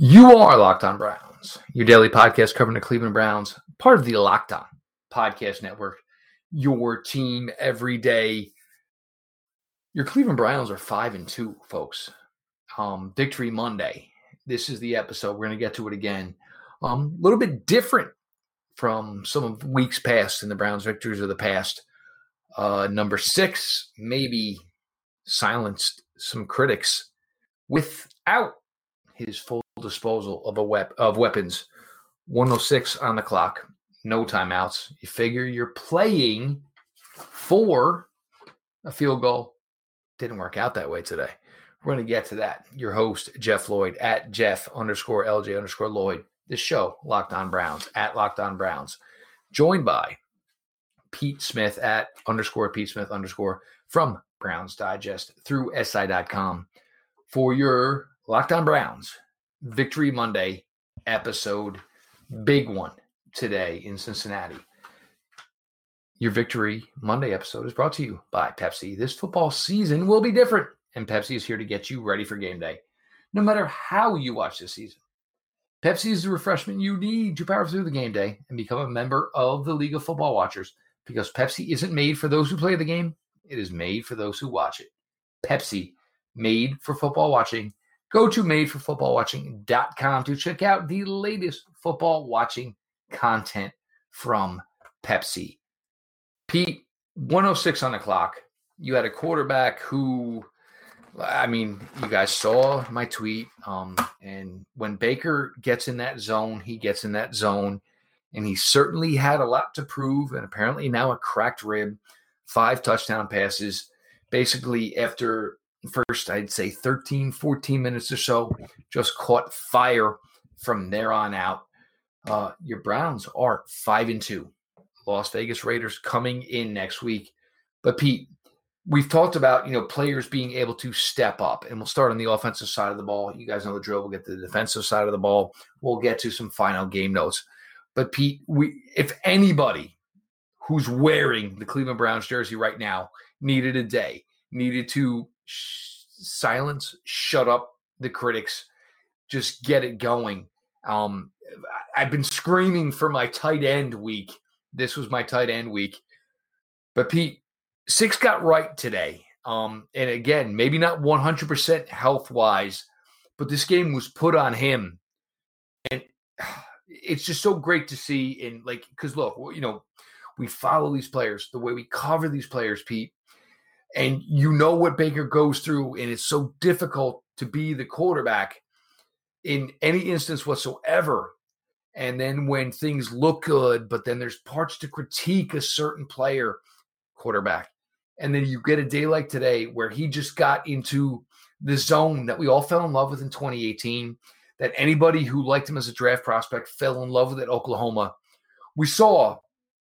You are Locked On Browns, your daily podcast covering the Cleveland Browns, part of the Locked On Podcast Network, your team every day. Your Cleveland Browns are five and two, folks. Um, Victory Monday. This is the episode. We're going to get to it again. Um, a little bit different from some of weeks past in the Browns' victories of the past. Uh, number six maybe silenced some critics without his full disposal of a wep- of weapons. 106 on the clock, no timeouts. You figure you're playing for a field goal. Didn't work out that way today. We're going to get to that. Your host, Jeff Lloyd, at Jeff underscore LJ underscore Lloyd. This show, Locked On Browns, at Locked On Browns. Joined by Pete Smith at underscore Pete Smith underscore from Browns Digest through SI.com for your Locked On Browns Victory Monday episode. Big one today in Cincinnati. Your Victory Monday episode is brought to you by Pepsi. This football season will be different, and Pepsi is here to get you ready for game day, no matter how you watch this season. Pepsi is the refreshment you need to power through the game day and become a member of the League of Football Watchers because Pepsi isn't made for those who play the game, it is made for those who watch it. Pepsi, made for football watching. Go to madeforfootballwatching.com to check out the latest football watching content from Pepsi. Pete, 106 on the clock. You had a quarterback who, I mean, you guys saw my tweet. Um, and when Baker gets in that zone, he gets in that zone. And he certainly had a lot to prove, and apparently now a cracked rib, five touchdown passes. Basically, after first, I'd say 13, 14 minutes or so, just caught fire from there on out. Uh, your Browns are five and two. Las Vegas Raiders coming in next week. But Pete, we've talked about you know players being able to step up, and we'll start on the offensive side of the ball. You guys know the drill. We'll get to the defensive side of the ball. We'll get to some final game notes. But Pete, we if anybody who's wearing the Cleveland Browns jersey right now needed a day, needed to sh- silence, shut up the critics, just get it going. Um, I've been screaming for my tight end week. This was my tight end week. But Pete, six got right today. Um, and again, maybe not 100% health wise, but this game was put on him. And it's just so great to see And like, because look, you know, we follow these players, the way we cover these players, Pete, and you know what Baker goes through, and it's so difficult to be the quarterback in any instance whatsoever. And then when things look good, but then there's parts to critique a certain player, quarterback. And then you get a day like today where he just got into the zone that we all fell in love with in 2018, that anybody who liked him as a draft prospect fell in love with at Oklahoma. We saw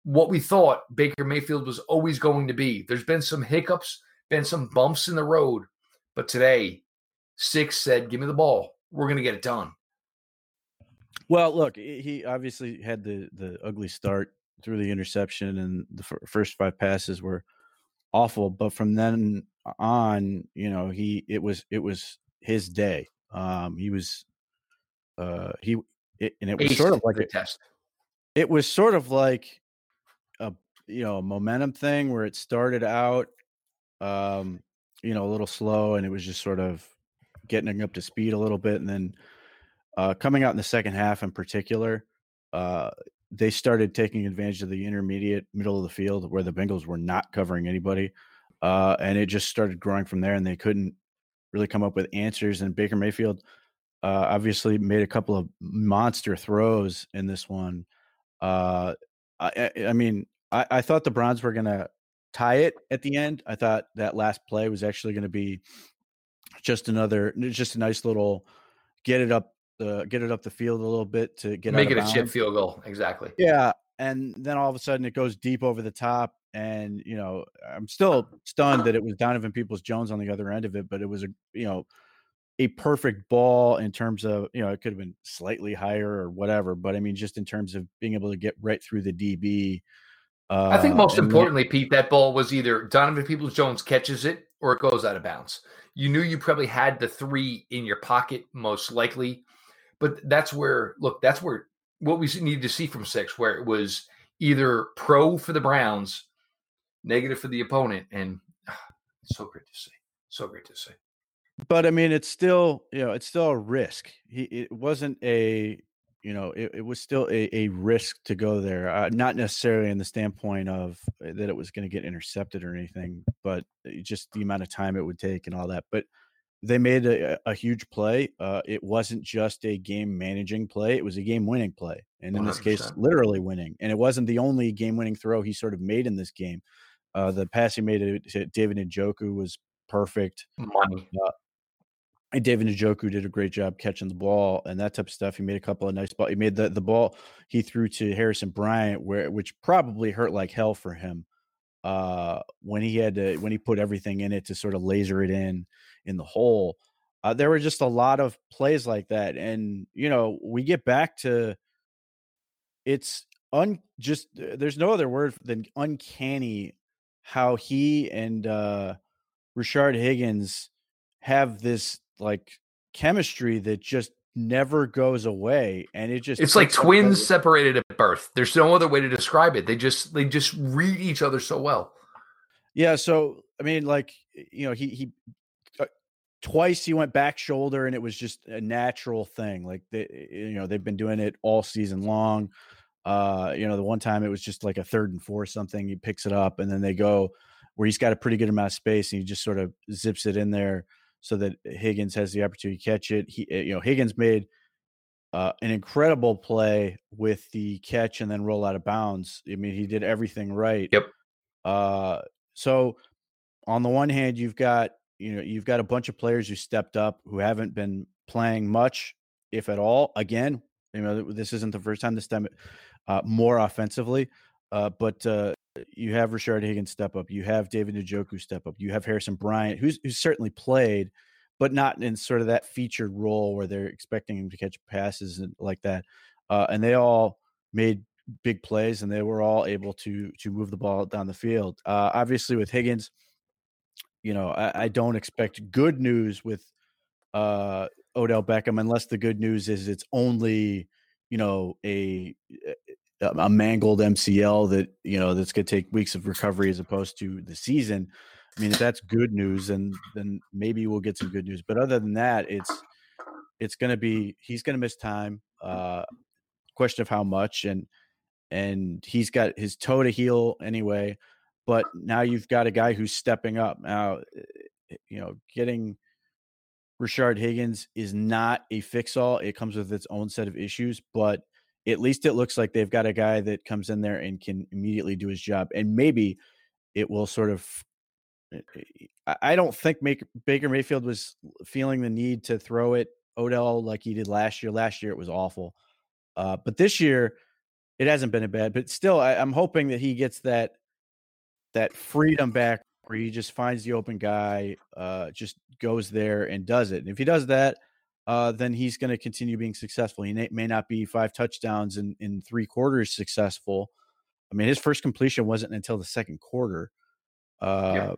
what we thought Baker Mayfield was always going to be. There's been some hiccups, been some bumps in the road, but today, Six said, "Give me the ball. We're going to get it done." Well, look, he obviously had the the ugly start through the interception, and the f- first five passes were awful. But from then on, you know, he it was it was his day. Um, he was, uh, he it, and it was Aced sort of like a, test. it was sort of like you know momentum thing where it started out um you know a little slow and it was just sort of getting up to speed a little bit and then uh coming out in the second half in particular uh they started taking advantage of the intermediate middle of the field where the Bengals were not covering anybody uh and it just started growing from there and they couldn't really come up with answers. And Baker Mayfield uh obviously made a couple of monster throws in this one uh I, I mean, I, I thought the Browns were going to tie it at the end. I thought that last play was actually going to be just another, just a nice little get it up, uh, get it up the field a little bit to get Make it a chip field goal. Exactly. Yeah, and then all of a sudden it goes deep over the top, and you know I'm still stunned that it was Donovan Peoples Jones on the other end of it, but it was a you know a perfect ball in terms of you know it could have been slightly higher or whatever, but I mean just in terms of being able to get right through the DB. Uh, I think most and then- importantly, Pete, that ball was either Donovan Peoples Jones catches it or it goes out of bounds. You knew you probably had the three in your pocket, most likely. But that's where look, that's where what we needed to see from six, where it was either pro for the Browns, negative for the opponent, and so great to see. So great to see. But I mean, it's still you know it's still a risk. He it wasn't a you know it, it was still a, a risk to go there. Uh, not necessarily in the standpoint of uh, that it was going to get intercepted or anything, but uh, just the amount of time it would take and all that. But they made a, a huge play. Uh, it wasn't just a game managing play; it was a game winning play, and in 100%. this case, literally winning. And it wasn't the only game winning throw he sort of made in this game. Uh, the pass he made to David Njoku was perfect. Money. Uh, and David Njoku did a great job catching the ball and that type of stuff. He made a couple of nice ball. He made the, the ball he threw to Harrison Bryant, where which probably hurt like hell for him. Uh, when he had to when he put everything in it to sort of laser it in in the hole. Uh, there were just a lot of plays like that, and you know we get back to it's un just there's no other word than uncanny how he and uh Rashard Higgins have this like chemistry that just never goes away and it just it's like twins separated at birth. There's no other way to describe it. They just they just read each other so well. Yeah so i mean like you know he he uh, twice he went back shoulder and it was just a natural thing like they you know they've been doing it all season long. Uh you know the one time it was just like a third and four something he picks it up and then they go where he's got a pretty good amount of space and he just sort of zips it in there so that Higgins has the opportunity to catch it. He, eh, you know, Higgins made uh, an incredible play with the catch and then roll out of bounds. I mean, he did everything right. Yep. Uh, so on the one hand, you've got you know you've got a bunch of players who stepped up who haven't been playing much, if at all. Again, you know this isn't the first time this time uh, more offensively, uh, but uh, you have Rashard Higgins step up. You have David Njoku step up. You have Harrison Bryant, who's who's certainly played, but not in sort of that featured role where they're expecting him to catch passes and like that. Uh, and they all made big plays, and they were all able to to move the ball down the field. Uh, obviously, with Higgins, you know, I, I don't expect good news with uh, Odell Beckham unless the good news is it's only you know a a mangled MCL that you know that's going to take weeks of recovery as opposed to the season. I mean, if that's good news, then then maybe we'll get some good news. But other than that, it's it's going to be he's going to miss time. Uh, question of how much, and and he's got his toe to heal anyway. But now you've got a guy who's stepping up. Now, eh, you know, getting Rashard Higgins is not a fix all. It comes with its own set of issues, but at least it looks like they've got a guy that comes in there and can immediately do his job. And maybe it will sort of. Eh, eh, I don't think Baker Mayfield was feeling the need to throw it Odell like he did last year. Last year it was awful, uh, but this year it hasn't been a bad. But still, I, I'm hoping that he gets that that freedom back where he just finds the open guy, uh, just goes there and does it. And if he does that, uh, then he's going to continue being successful. He may not be five touchdowns in, in three quarters successful. I mean, his first completion wasn't until the second quarter. Uh, yeah.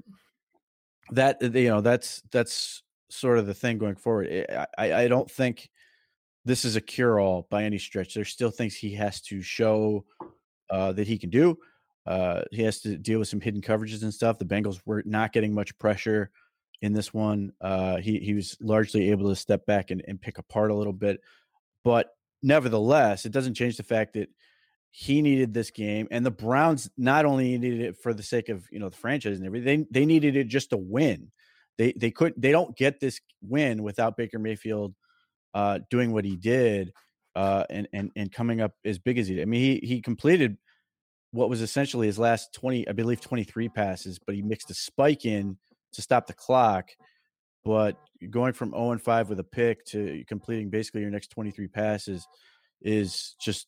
That you know, that's that's sort of the thing going forward. Eh, I, I don't think this is a cure all by any stretch. There's still things he has to show uh, that he can do. Uh, he has to deal with some hidden coverages and stuff. The Bengals were not getting much pressure in this one. Uh, he he was largely able to step back and, and pick apart a little bit, but nevertheless, it doesn't change the fact that he needed this game, and the Browns not only needed it for the sake of you know the franchise and everything, they, they needed it just to win. They they could they don't get this win without Baker Mayfield uh, doing what he did uh, and and and coming up as big as he did. I mean, he he completed what was essentially his last 20 i believe 23 passes but he mixed a spike in to stop the clock. But going from 0 and 5 with a pick to completing basically your next 23 passes is just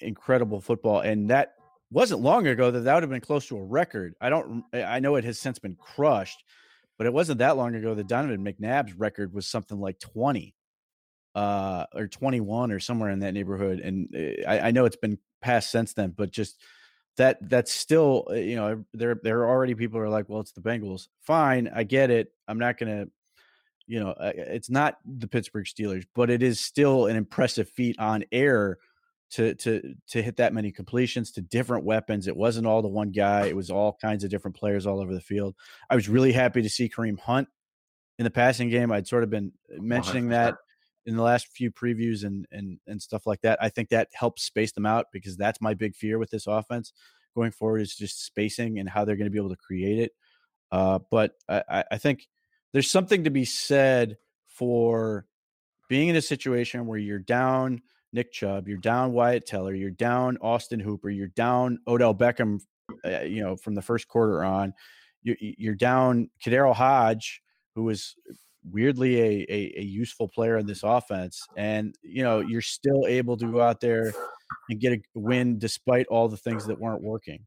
incredible football. And that wasn't long ago that that would have been close to a record. I don't, I know it has since been crushed, but it wasn't that long ago that Donovan McNabb's record was something like 20 uh, or 21 or somewhere in that neighborhood. And eh, I, I know it's been passed since then, but just that that's still uh, you know there there are already people who are like well it's the Bengals fine I get it I'm not gonna you know, uh, it's not the Pittsburgh Steelers, but it is still an impressive feat on air to to to hit that many completions to different weapons. It wasn't all the one guy; it was all kinds of different players all over the field. I was really happy to see Kareem Hunt in the passing game. I'd sort of been mentioning 100%. that in the last few previews and and and stuff like that. I think that helps space them out because that's my big fear with this offense going forward is just spacing and how they're going to be able to create it. Uh, but I, I think there's something to be said for being in a situation where you're down Nick Chubb, you're down Wyatt Teller, you're down Austin Hooper, you're down Odell Beckham, uh, you know, from the first quarter on. You're, you're down KhaDarel Hodge, who was weirdly a, a, a useful player in this offense, and you know you're still able to go out there and get a win despite all the things that weren't working.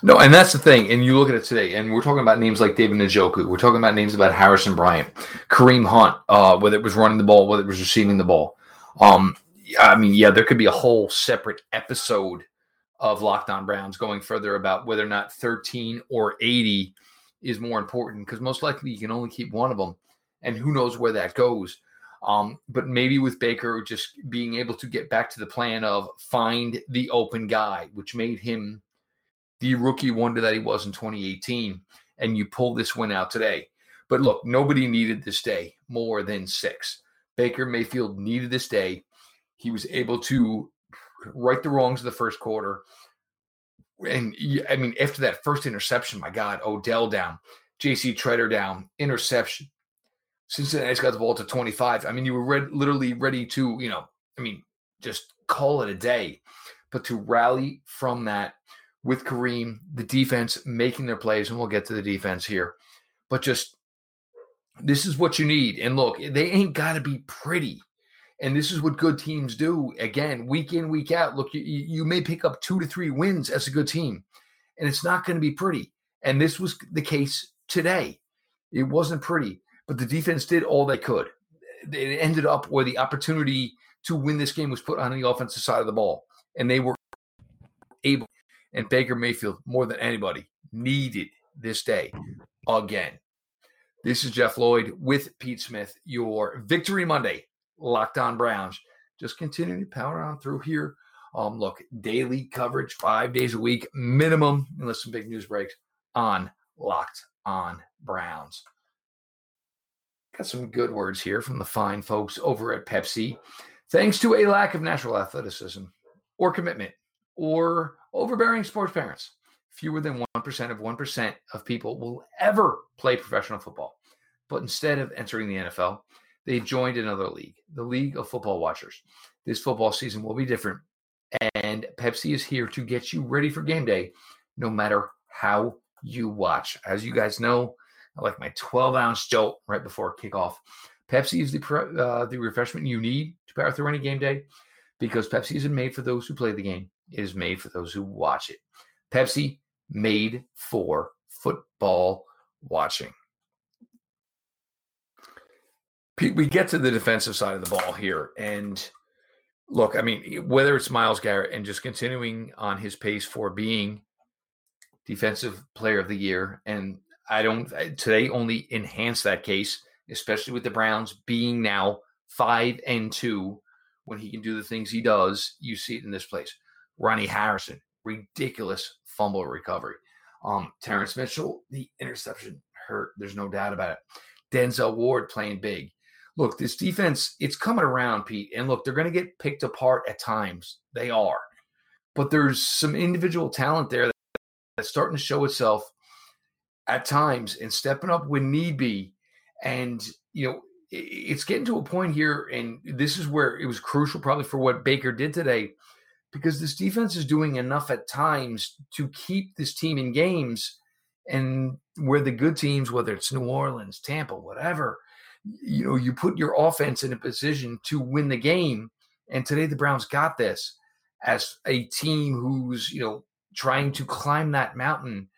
No, and that's the thing. And you look at it today, and we're talking about names like David Njoku. We're talking about names about Harrison Bryant, Kareem Hunt, uh, whether it was running the ball, whether it was receiving the ball. Um, I mean, yeah, there could be a whole separate episode of Locked On Browns going further about whether or not 13 or 80 is more important because most likely you can only keep one of them, and who knows where that goes. Um, but maybe with Baker just being able to get back to the plan of find the open guy, which made him the rookie wonder that he was in 2018, and you pull this win out today. But look, nobody needed this day more than six. Baker Mayfield needed this day. He was able to right the wrongs of the first quarter. And I mean, after that first interception, my God, Odell down, JC Tretter down, interception. Cincinnati's got the ball to 25. I mean, you were literally ready to, you know, I mean, just call it a day. But to rally from that with Kareem, the defense making their plays, and we'll get to the defense here. But just this is what you need. And look, they ain't got to be pretty. And this is what good teams do. Again, week in, week out. Look, you, you may pick up two to three wins as a good team, and it's not going to be pretty. And this was the case today. It wasn't pretty, but the defense did all they could. It ended up where the opportunity to win this game was put on the offensive side of the ball, and they were able and Baker Mayfield, more than anybody, needed this day again. This is Jeff Lloyd with Pete Smith, your Victory Monday Locked On Browns. Just continuing to power on through here. Um, look, daily coverage, five days a week, minimum, unless some big news breaks on Locked On Browns. Got some good words here from the fine folks over at Pepsi. Thanks to a lack of natural athleticism or commitment or overbearing sports parents. Fewer than 1% of 1% of people will ever play professional football. But instead of entering the NFL, they joined another league, the League of Football Watchers. This football season will be different, and Pepsi is here to get you ready for game day, no matter how you watch. As you guys know, I like my 12 ounce jolt right before kickoff. Pepsi is the uh, the refreshment you need to power through any game day because Pepsi isn't made for those who play the game. It is made for those who watch it. Pepsi made for football watching. We get to the defensive side of the ball here. And look, I mean, whether it's Myles Garrett and just continuing on his pace for being defensive player of the year, and I don't today only enhance that case, especially with the Browns being now five and two. When he can do the things he does, you see it in this place. Ronnie Harrison, ridiculous fumble recovery. Um, Terrance Mitchell, the interception hurt. There's no doubt about it. Denzel Ward playing big. Look, this defense, it's coming around, Pete. And look, they're going to get picked apart at times. They are. But there's some individual talent there that's starting to show itself at times and stepping up when need be. And, you know, it's getting to a point here, and this is where it was crucial probably for what Baker did today because this defense is doing enough at times to keep this team in games and where the good teams whether it's New Orleans, Tampa, whatever, you know, you put your offense in a position to win the game and today the Browns got this as a team who's, you know, trying to climb that mountain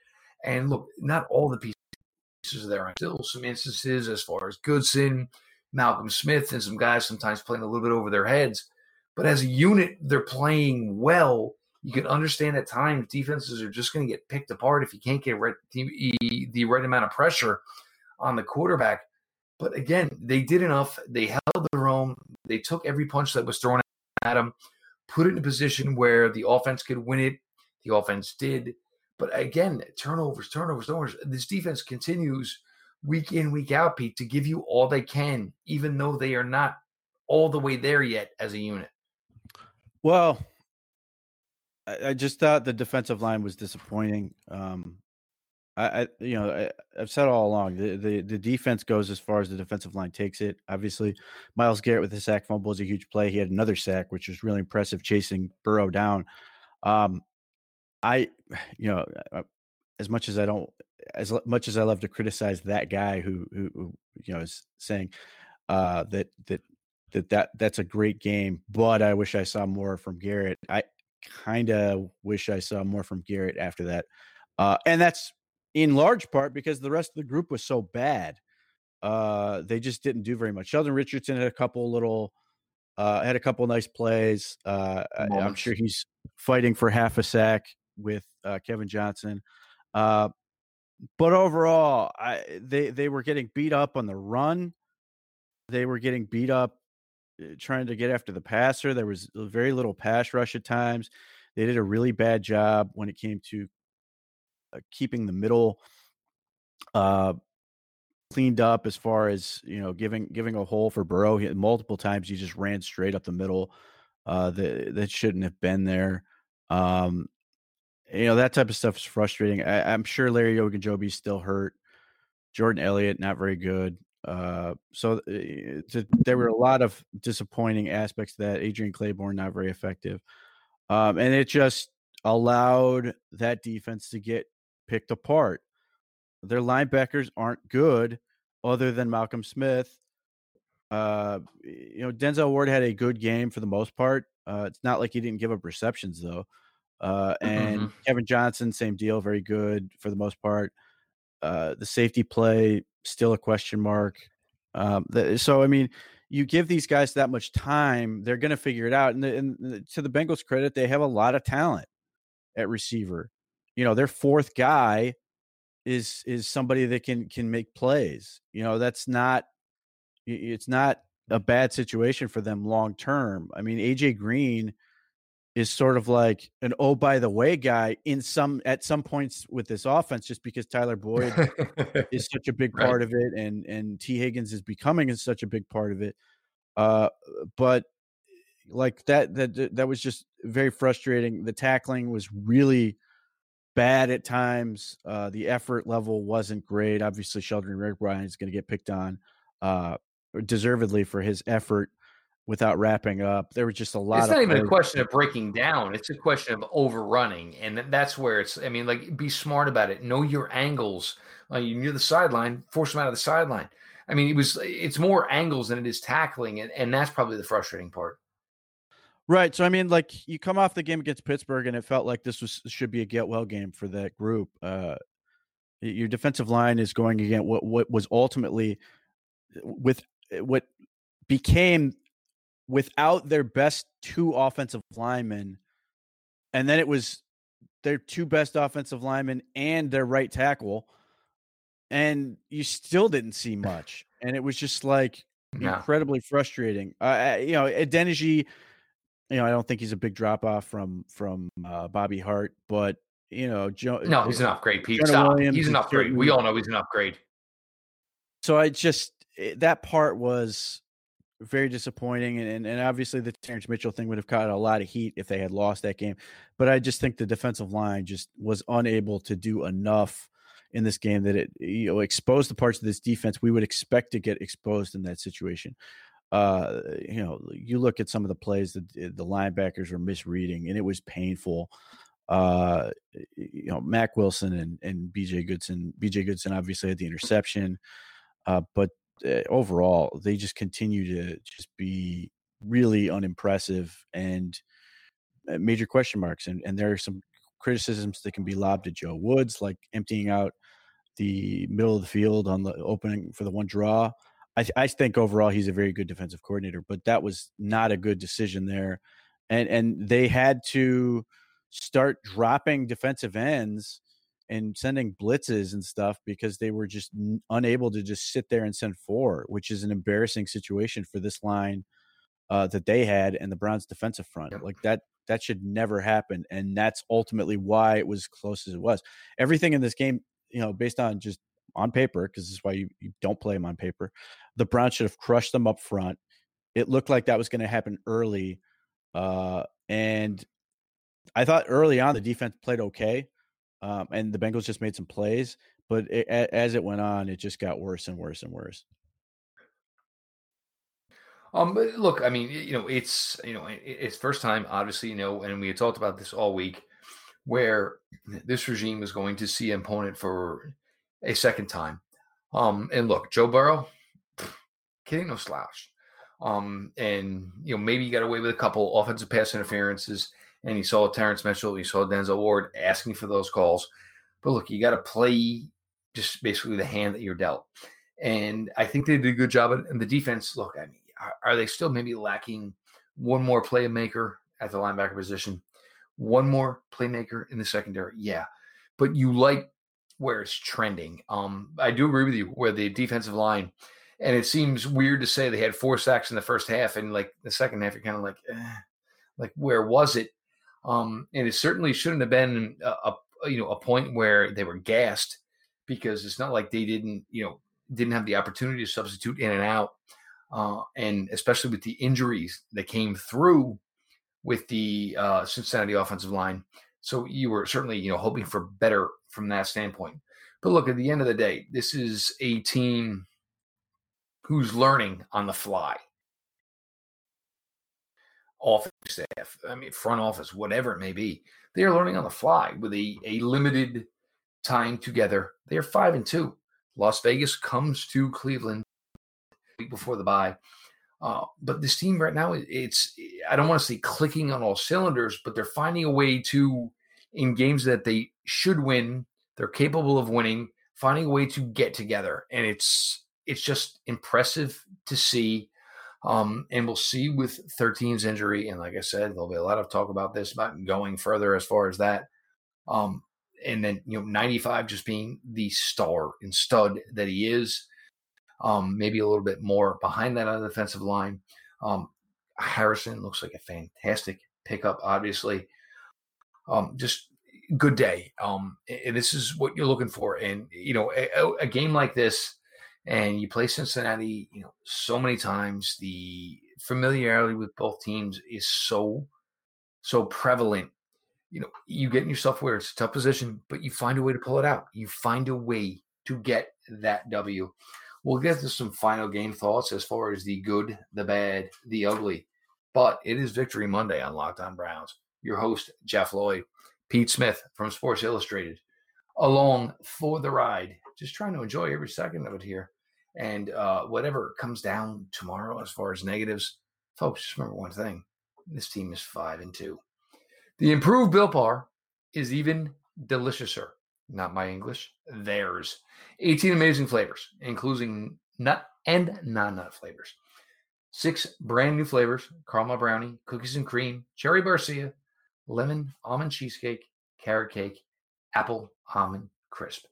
and look, not all the pieces are there. Still some instances as far as Goodson, Malcolm Smith, and some guys sometimes playing a little bit over their heads but as a unit, they're playing well You can understand at times defenses are just going to get picked apart if you can't get the right amount of pressure on the quarterback. But again, they did enough. They held their own. They took every punch that was thrown at them, put it in a position where the offense could win it. The offense did. But again, turnovers, turnovers, turnovers. This defense continues week in, week out, Pete, to give you all they can, even though they are not all the way there yet as a unit. Well, I, just thought the defensive line was disappointing. Um, I, I, you know, I, have said all along the, the the defense goes as far as the defensive line takes it. Obviously, Myles Garrett with the sack fumble was a huge play. He had another sack, which was really impressive, chasing Burrow down. Um, I, you know, as much as I don't, as much as I love to criticize that guy who, who, who you know, is saying uh, that that that that that's a great game, but I wish I saw more from Garrett. I kind of wish I saw more from Garrett after that, uh, and that's in large part because the rest of the group was so bad. Uh, they just didn't do very much. Sheldon Richardson had a couple little, uh, had a couple nice plays. Uh, I'm sure he's fighting for half a sack with uh, Kevin Johnson. Uh, but overall, I, they they were getting beat up on the run. They were getting beat up uh, trying to get after the passer. There was very little pass rush at times. They did a really bad job when it came to uh, keeping the middle uh, cleaned up as far as you know giving giving a hole for Burrow. He, multiple times he just ran straight up the middle. Uh, that that shouldn't have been there. Um, you know that type of stuff is frustrating. I, am sure Larry Ogunjobi's still hurt. Jordan Elliott not very good. Uh, so uh, to, there were a lot of disappointing aspects that Adrian Clayborn not very effective, um, and it just allowed that defense to get picked apart. Their linebackers aren't good, other than Malcolm Smith. Uh, you know, Denzel Ward had a good game for the most part. Uh, it's not like he didn't give up receptions though. Uh, and mm-hmm. Kevin Johnson, same deal, very good for the most part. Uh, the safety play still a question mark. Um, the, so I mean, you give these guys that much time, they're going to figure it out. And, the, and to the Bengals' credit, they have a lot of talent at receiver. You know, their fourth guy is is somebody that can can make plays. You know, that's not it's not a bad situation for them long term. I mean, AJ Green is sort of like an oh by the way guy in some at some points with this offense just because Tyler Boyd is such a big part right. of it and and Tee Higgins is becoming such a big part of it uh but like that that that was just very frustrating the tackling was really bad at times uh the effort level wasn't great obviously Sheldon Redwine is going to get picked on uh deservedly for his effort without wrapping up. There was just a lot. It's not even a question of breaking down. It's a question of overrunning, and that's where it's. I mean, like be smart about it. Know your angles. Like you near the sideline, force them out of the sideline. I mean, it was. It's more angles than it is tackling, and, and that's probably the frustrating part. Right. So I mean, like you come off the game against Pittsburgh, and it felt like this was should be a get well game for that group. Uh, your defensive line is going against what what was ultimately with what became without their best two offensive linemen, and then it was their two best offensive linemen and their right tackle, and you still didn't see much, and it was just like yeah. incredibly frustrating. Uh, you know, Adeniji, you know, I don't think he's a big drop off from from uh, Bobby Hart, but you know, Joe, no, he's an upgrade. Pete, stop. Williams he's an upgrade. We all know he's an upgrade. So I just eh, that part was very disappointing. And, and obviously, the Terrance Mitchell thing would have caught a lot of heat if they had lost that game. But I just think the defensive line just was unable to do enough in this game that it you know exposed the parts of this defense we would expect to get exposed in that situation. Uh, you know, you look at some of the plays that the linebackers were misreading, and it was painful. Uh, you know, Mack Wilson and and BJ Goodson. BJ Goodson obviously had the interception, uh, but uh, overall, they just continue to just be really unimpressive and uh, major question marks. And, and there are some criticisms that can be lobbed at Joe Woods, like emptying out the middle of the field on the opening for the one draw. I, I think overall he's a very good defensive coordinator, but that was not a good decision there. And and they had to start dropping defensive ends and sending blitzes and stuff because they were just n- unable to just sit there and send four, which is an embarrassing situation for this line uh, that they had and the Browns defensive front. Like that that should never happen and that's ultimately why it was close as it was. Everything in this game, you know, based on just on paper because this is why you, you don't play them on paper. The Browns should have crushed them up front. It looked like that was going to happen early uh, and I thought early on the defense played okay um, and the Bengals just made some plays. But it, as it went on, it just got worse and worse and worse. Um, look, I mean, you know, it's you know, it's first time, obviously, you know, and we had talked about this all week, where this regime was going to see an opponent for a second time. Um, and look, Joe Burrow, kidding no slouch. Um, and you know, maybe he got away with a couple offensive pass interferences and you saw Terrance Mitchell, you saw Denzel Ward asking for those calls. But look, you got to play just basically the hand that you're dealt. And I think they did a good job. And the defense, look, I mean, are, are they still maybe lacking one more playmaker at the linebacker position? One more playmaker in the secondary? Yeah. But you like where it's trending. Um, I do agree with you where the defensive line, and it seems weird to say they had four sacks in the first half, and like the second half, you're kind of like, eh, like where was it? Um, and it certainly shouldn't have been a, a, you know a point where they were gassed because it's not like they didn't you know didn't have the opportunity to substitute in and out, uh, and especially with the injuries that came through with the uh, Cincinnati offensive line. So you were certainly you know hoping for better from that standpoint. But look, at the end of the day, this is a team who's learning on the fly office staff, I mean, front office, whatever it may be, they are learning on the fly with a, a limited time together. They are five and two. Las Vegas comes to Cleveland before the bye. Uh, but this team right now, it's I don't want to say clicking on all cylinders, but they're finding a way to, in games that they should win, they're capable of winning, finding a way to get together, and it's it's just impressive to see. Um, and we'll see with 13's injury. And like I said, there'll be a lot of talk about this, about going further as far as that. Um, and then, you know, 95 just being the star and stud that he is. Um, maybe a little bit more behind that on the defensive line. Um, Harrison looks like a fantastic pickup, obviously. Um, just good day. Um, and this is what you're looking for. And, you know, a, a game like this, and you play Cincinnati, you know, so many times. The familiarity with both teams is so, so prevalent. You know, you get in yourself where it's a tough position, but you find a way to pull it out. You find a way to get that W. We'll get to some final game thoughts as far as the good, the bad, the ugly. But it is Victory Monday on Locked On Browns. Your host, Jeff Lloyd, Pete Smith from Sports Illustrated, along for the ride just trying to enjoy every second of it here. And uh, whatever comes down tomorrow as far as negatives, folks, just remember one thing: this team is five and two. The improved Built Bar is even deliciouser. Not my English, theirs. 18 amazing flavors, including nut and non-nut flavors. Six brand new flavors: caramel brownie, cookies and cream, cherry barcia, lemon almond cheesecake, carrot cake, apple almond crisp.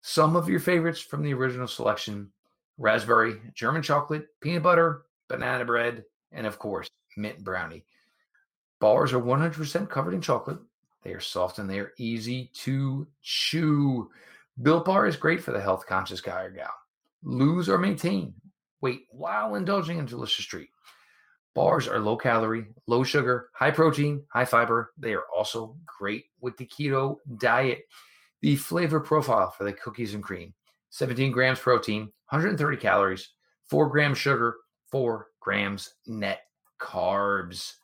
Some of your favorites from the original selection raspberry, German chocolate, peanut butter, banana bread, and of course, mint brownie. Bars are 100% covered in chocolate. They are soft and they are easy to chew. Built Bar is great for the health conscious guy or gal. Lose or maintain weight while indulging in delicious treat. Bars are low calorie, low sugar, high protein, high fiber. They are also great with the keto diet. The flavor profile for the cookies and cream 17 grams protein, 130 calories, 4 grams sugar, 4 grams net carbs.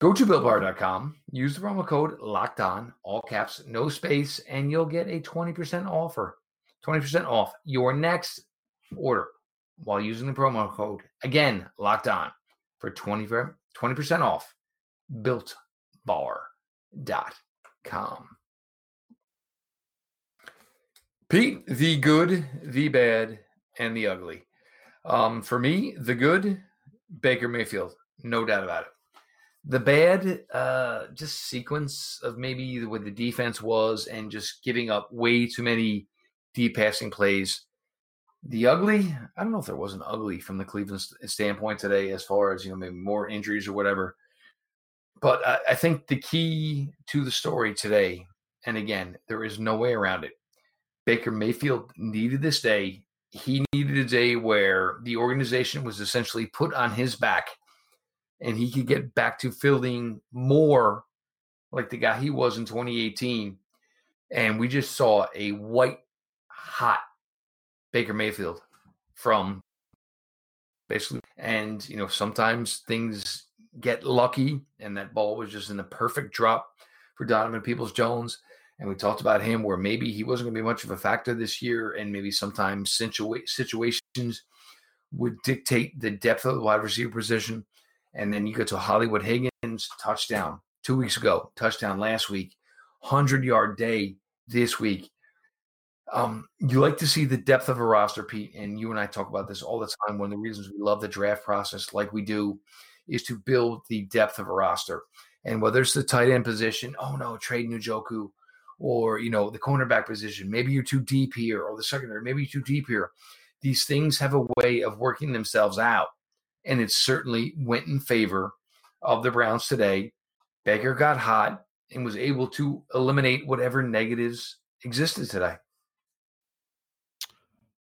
Go to BuiltBar.com, use the promo code locked on, all caps, no space, and you'll get a 20% offer. 20% off your next order while using the promo code. Again, locked on for 20, 20% off. BuiltBar.com. Pete, the good, the bad, and the ugly. Um, for me, the good, Baker Mayfield, no doubt about it. The bad, uh, just sequence of maybe what the defense was and just giving up way too many deep passing plays. The ugly, I don't know if there was an ugly from the Cleveland standpoint today, as far as you know, maybe more injuries or whatever. But I, I think the key to the story today, and again, there is no way around it. Baker Mayfield needed this day. He needed a day where the organization was essentially put on his back and he could get back to fielding more like the guy he was in 2018. And we just saw a white hot Baker Mayfield from basically. And, you know, sometimes things get lucky, and that ball was just in the perfect drop for Donovan Peoples Jones. And we talked about him where maybe he wasn't going to be much of a factor this year, and maybe sometimes situa- situations would dictate the depth of the wide receiver position. And then you go to Hollywood Higgins touchdown two weeks ago, touchdown last week, 100 yard day this week. Um, you like to see the depth of a roster, Pete, and you and I talk about this all the time. One of the reasons we love the draft process, like we do, is to build the depth of a roster. And whether it's the tight end position, oh no, trade Njoku, or you know the cornerback position, maybe you're too deep here, or the secondary, maybe you're too deep here. These things have a way of working themselves out, and it certainly went in favor of the Browns today. Baker got hot and was able to eliminate whatever negatives existed today.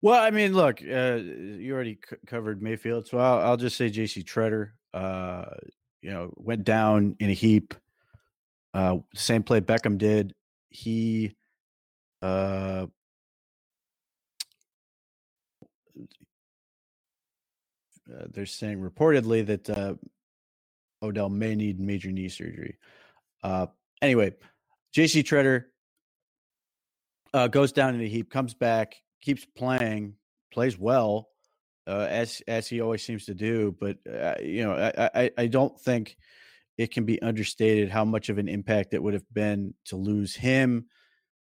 Well, I mean, look, uh, you already c- covered Mayfield, so I'll, I'll, just say J.C. Tretter. Uh, you know, went down in a heap. Uh, same play Beckham did. He, uh, uh they're saying reportedly that uh, Odell may need major knee surgery. Uh, anyway, J.C. Tretter uh, goes down in a heap, comes back keeps playing, plays well, uh, as as he always seems to do. But uh, you know, I, I, I don't think it can be understated how much of an impact it would have been to lose him.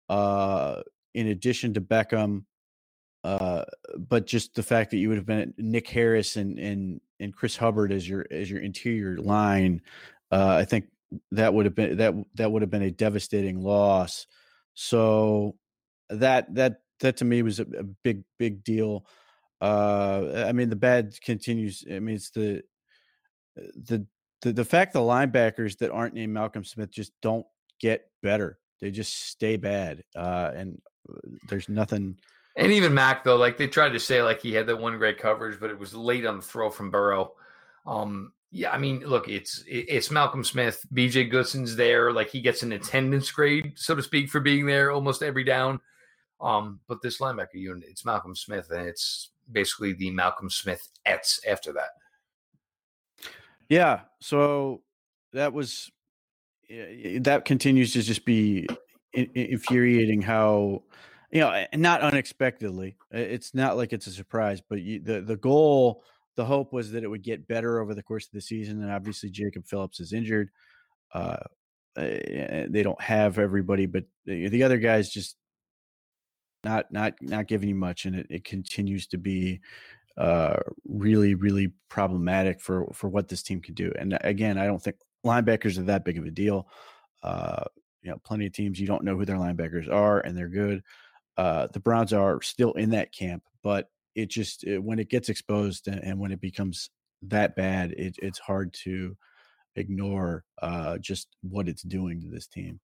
Uh, in addition to Beckham, uh, but just the fact that you would have been Nick Harris and and and Chris Hubbard as your as your interior line, uh, I think that would have been that that would have been a devastating loss. So that that that to me was a, a big big deal. Uh, I mean, the bad continues. I mean, it's the the the, the fact the linebackers that aren't named Malcolm Smith just don't get better. They just stay bad, uh, and uh, there's nothing. And even Mac though, like they tried to say, like he had that one great coverage, but it was late on the throw from Burrow. Um, yeah, I mean, look, it's it's Malcolm Smith, B.J. Goodson's there, like he gets an attendance grade, so to speak, for being there almost every down. Um, but this linebacker unit, it's Malcolm Smith, and it's basically the Malcolm Smith ets after that. Yeah. So that was that continues to just be infuriating how you know not unexpectedly it's not like it's a surprise but you, the the goal the hope was that it would get better over the course of the season and obviously jacob phillips is injured uh eh, they don't have everybody but the other guys just not not not giving you much, and it, it continues to be uh, really really problematic for for what this team can do. And again, I don't think linebackers are that big of a deal. Uh, you know, plenty of teams you don't know who their linebackers are, and they're good. Uh, the Browns are still in that camp, but it just it, when it gets exposed and, and, when it becomes that bad, it, it's hard to ignore uh, just what it's doing to this team.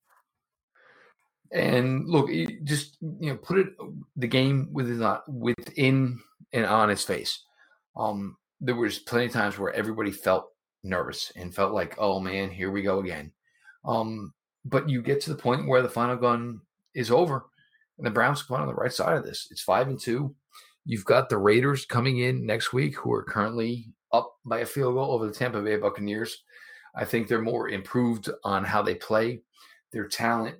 And look, just you know, put it the game within uh, within and on his face. Um, there was plenty of times where everybody felt nervous and felt like, "Oh man, here we go again." Um, but you get to the point where the final gun is over, and the Browns come on the right side of this. It's five and two. You've got the Raiders coming in next week, who are currently up by a field goal over the Tampa Bay Buccaneers. I think they're more improved on how they play, their talent,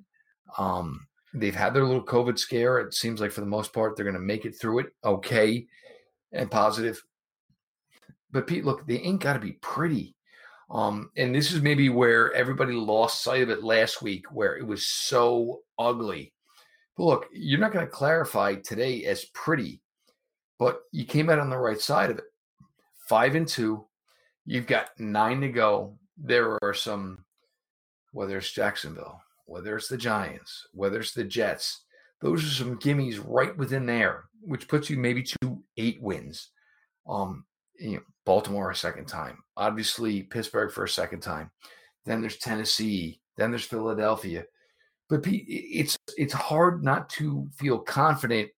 um, they've had their little COVID scare. It seems like for the most part, they're going to make it through it okay and positive. But Pete, look, they ain't got to be pretty. Um, and this is maybe where everybody lost sight of it last week, where it was so ugly. But look, you're not going to clarify today as pretty, but you came out on the right side of it. Five and two. You've got nine to go. there are some, whether it's Jacksonville, whether it's the Giants, whether it's the Jets, those are some gimmies right within there, which puts you maybe to eight wins. Um, you know, Baltimore a second time, obviously Pittsburgh for a second time. Then there's Tennessee. Then there's Philadelphia. But it's it's hard not to feel confident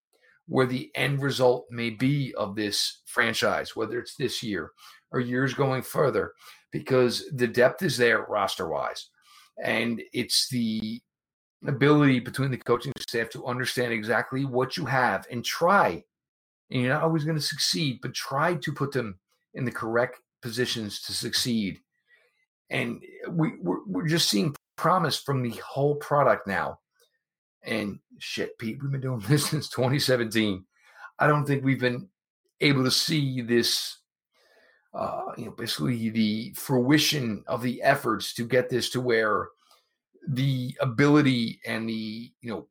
where the end result may be of this franchise, whether it's this year or years going further, because the depth is there roster wise. And it's the ability between the coaching staff to understand exactly what you have and try. And you're not always going to succeed, but try to put them in the correct positions to succeed. And we, we're, we're just seeing promise from the whole product now. And shit, Pete, we've been doing this since 2017. I don't think we've been able to see this, uh, you know, basically the fruition of the efforts to get this to where the ability and the, you know,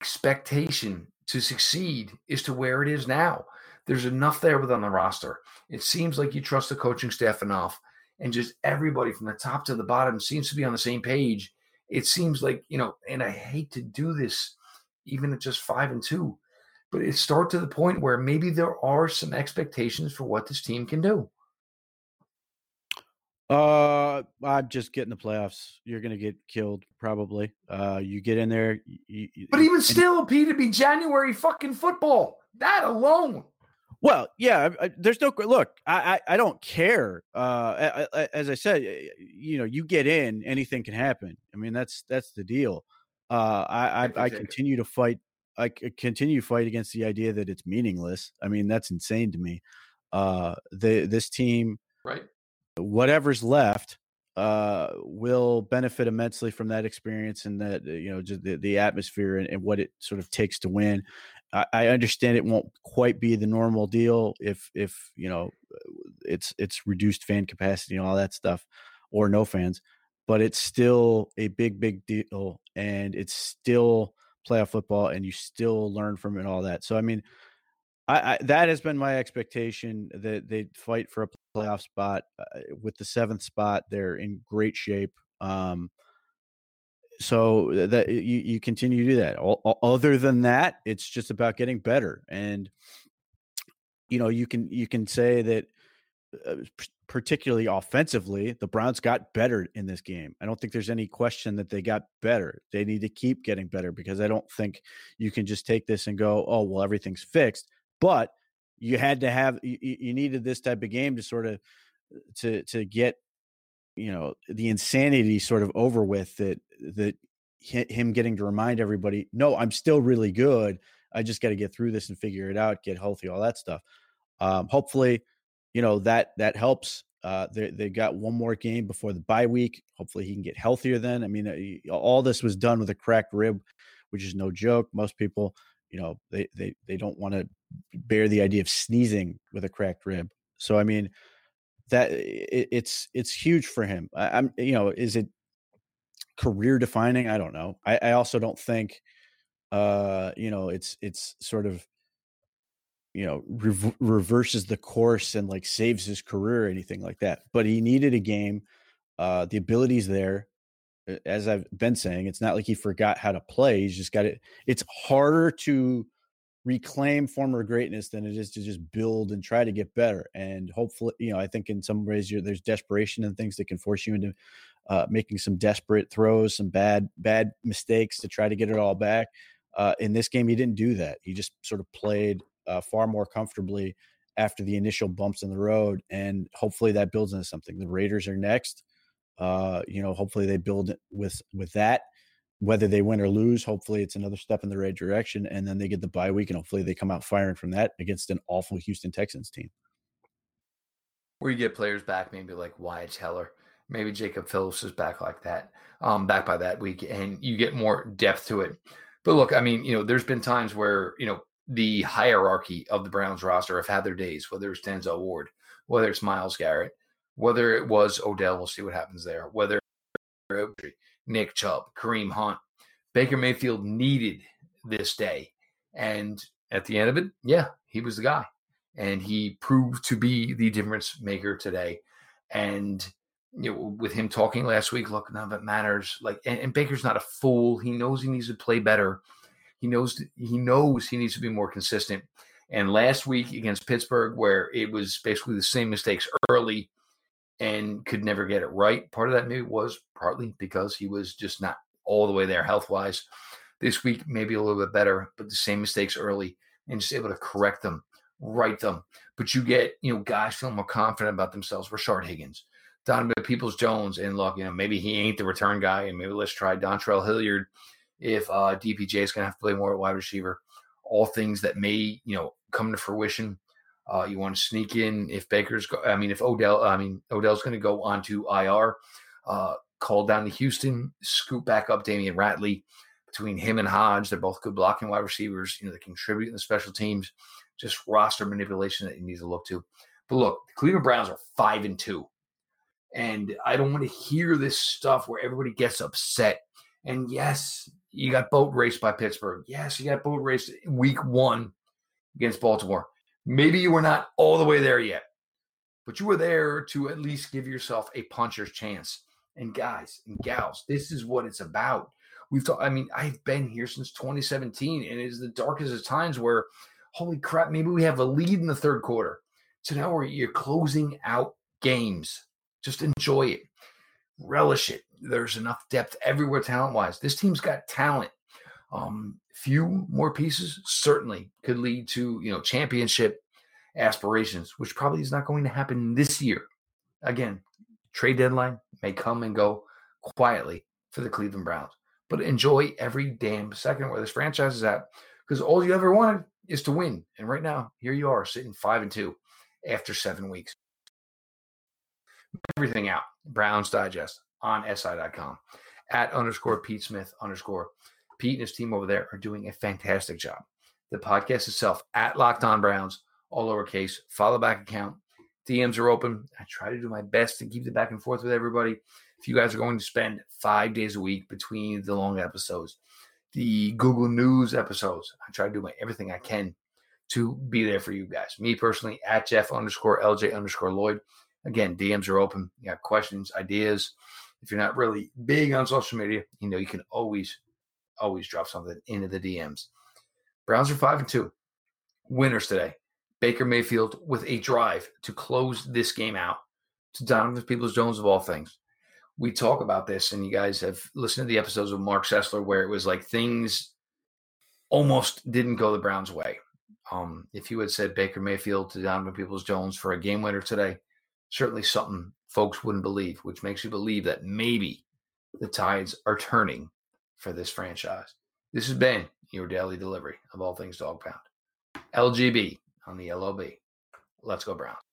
expectation to succeed is to where it is now. There's enough there within the roster. It seems like you trust the coaching staff enough, and just everybody from the top to the bottom seems to be on the same page it seems like you know, and I hate to do this, even at just five and two, but it start to the point where maybe there are some expectations for what this team can do. Uh, I'm just getting the playoffs. You're going to get killed probably. Uh, you get in there, you, but even still, Pete, to be January fucking football. That alone. Well, yeah, I, there's no look. I, I, I don't care. Uh, as I said, you know, you get in, anything can happen. I mean, that's that's the deal. Uh, I I, I continue to fight. I continue to fight against the idea that it's meaningless. I mean, that's insane to me. Uh, the this team, right? Whatever's left, uh, will benefit immensely from that experience and that you know just the, the atmosphere and, and, what it sort of takes to win. I, I understand it won't quite be the normal deal if if you know it's it's reduced fan capacity and all that stuff, or no fans, but it's still a big big deal, and it's still playoff football, and you still learn from it all that. So I mean. I, I, that has been my expectation that they fight for a playoff spot. Uh, with the seventh spot, they're in great shape. Um, so that you, you continue to do that. All, other than that, it's just about getting better. And you know, you can you can say that uh, particularly offensively, the Browns got better in this game. I don't think there's any question that they got better. They need to keep getting better because I don't think you can just take this and go, "Oh, well, everything's fixed." But you had to have you, you needed this type of game to sort of to to get you know the insanity sort of over with that that him getting to remind everybody no i'm still really good i just got to get through this and figure it out get healthy all that stuff um, hopefully you know that that helps uh, they, got one more game before the bye week hopefully he can get healthier then i mean uh, all this was done with a cracked rib which is no joke most people you know they they, they don't want to bear the idea of sneezing with a cracked rib so i mean that it, it's it's huge for him. I, am you know is it career defining? I don't know. I, I also don't think uh you know it's it's sort of you know re- reverses the course and like saves his career or anything like that. But he needed a game. Uh, the abilities there. As I've been saying, it's not like he forgot how to play. He's just got it. It's harder to reclaim former greatness than it is to just build and try to get better. And hopefully, you know, I think in some ways there's desperation and things that can force you into uh, making some desperate throws, some bad bad mistakes to try to get it all back. Uh, in this game, he didn't do that. He just sort of played uh, far more comfortably after the initial bumps in the road, and hopefully that builds into something. The Raiders are next. Uh, you know, hopefully they build with with that whether they win or lose, hopefully it's another step in the right direction. And then they get the bye week and hopefully they come out firing from that against an awful Houston Texans team. Where you get players back, maybe like Wyatt Teller, maybe Jacob Phillips is back like that, um, back by that week, and you get more depth to it. But look, I mean, you know, there's been times where, you know, the hierarchy of the Browns roster have had their days, whether it's Denzel Ward, whether it's Myles Garrett, whether it was Odell, we'll see what happens there, whether Nick Chubb, Kareem Hunt. Baker Mayfield needed this day. And at the end of it, yeah, he was the guy. And he proved to be the difference maker today. And you know, with him talking last week, look, none of it matters. Like, and, and Baker's not a fool. He knows he needs to play better. He knows he knows he needs to be more consistent. And last week against Pittsburgh, where it was basically the same mistakes early and could never get it right, part of that maybe was partly because he was just not all the way there health wise. This week, maybe a little bit better, but the same mistakes early and just able to correct them, right them. But you get, you know, guys feeling more confident about themselves. Rashard Higgins, Donovan Peoples Jones, and look, you know, maybe he ain't the return guy, and maybe let's try Dontrell Hilliard if uh, DPJ is going to have to play more at wide receiver. All things that may, you know, come to fruition. Uh, you want to sneak in if Baker's, go, I mean, if Odell, I mean, Odell's going to go on to IR, uh, call down to Houston, scoop back up Damion Ratley. Between him and Hodge, they're both good blocking wide receivers. You know, they contribute in the special teams. Just roster manipulation that you need to look to. But look, the Cleveland Browns are five and two. And I don't want to hear this stuff where everybody gets upset. And yes, you got boat raced by Pittsburgh. Yes, you got boat raced week one against Baltimore. Maybe you were not all the way there yet, but you were there to at least give yourself a puncher's chance. And guys and gals, this is what it's about. We've talked, I mean, I've been here since 2017, and it is the darkest of times where, holy crap, maybe we have a lead in the third quarter. So now we're you're closing out games. Just enjoy it, relish it. There's enough depth everywhere, talent wise. This team's got talent. Um, few more pieces certainly could lead to you know championship aspirations, which probably is not going to happen this year. Again, trade deadline may come and go quietly for the Cleveland Browns, but enjoy every damn second where this franchise is at because all you ever wanted is to win. And right now, here you are sitting five and two after seven weeks. Everything out. Browns Digest on SI.com at underscore Pete Smith underscore. Pete and his team over there are doing a fantastic job. The podcast itself at Locked On Browns, all lowercase, follow back account. DMs are open. I try to do my best to keep the back and forth with everybody. If you guys are going to spend five days a week between the long episodes, the Google News episodes, I try to do my everything I can to be there for you guys. Me personally, at Jeff underscore LJ underscore Lloyd. Again, DMs are open. You got questions, ideas. If you're not really big on social media, you know, you can always, always drop something into the DMs. Browns are five and two. Winners today. Baker Mayfield with a drive to close this game out to Donovan Peoples Jones of all things. We talk about this, and you guys have listened to the episodes of Mark Sessler where it was like things almost didn't go the Browns' way. Um, if you had said Baker Mayfield to Donovan Peoples Jones for a game winner today, certainly something folks wouldn't believe, which makes you believe that maybe the tides are turning for this franchise. This has been your daily delivery of all things dog pound. LGB on the LOB. Let's go Browns.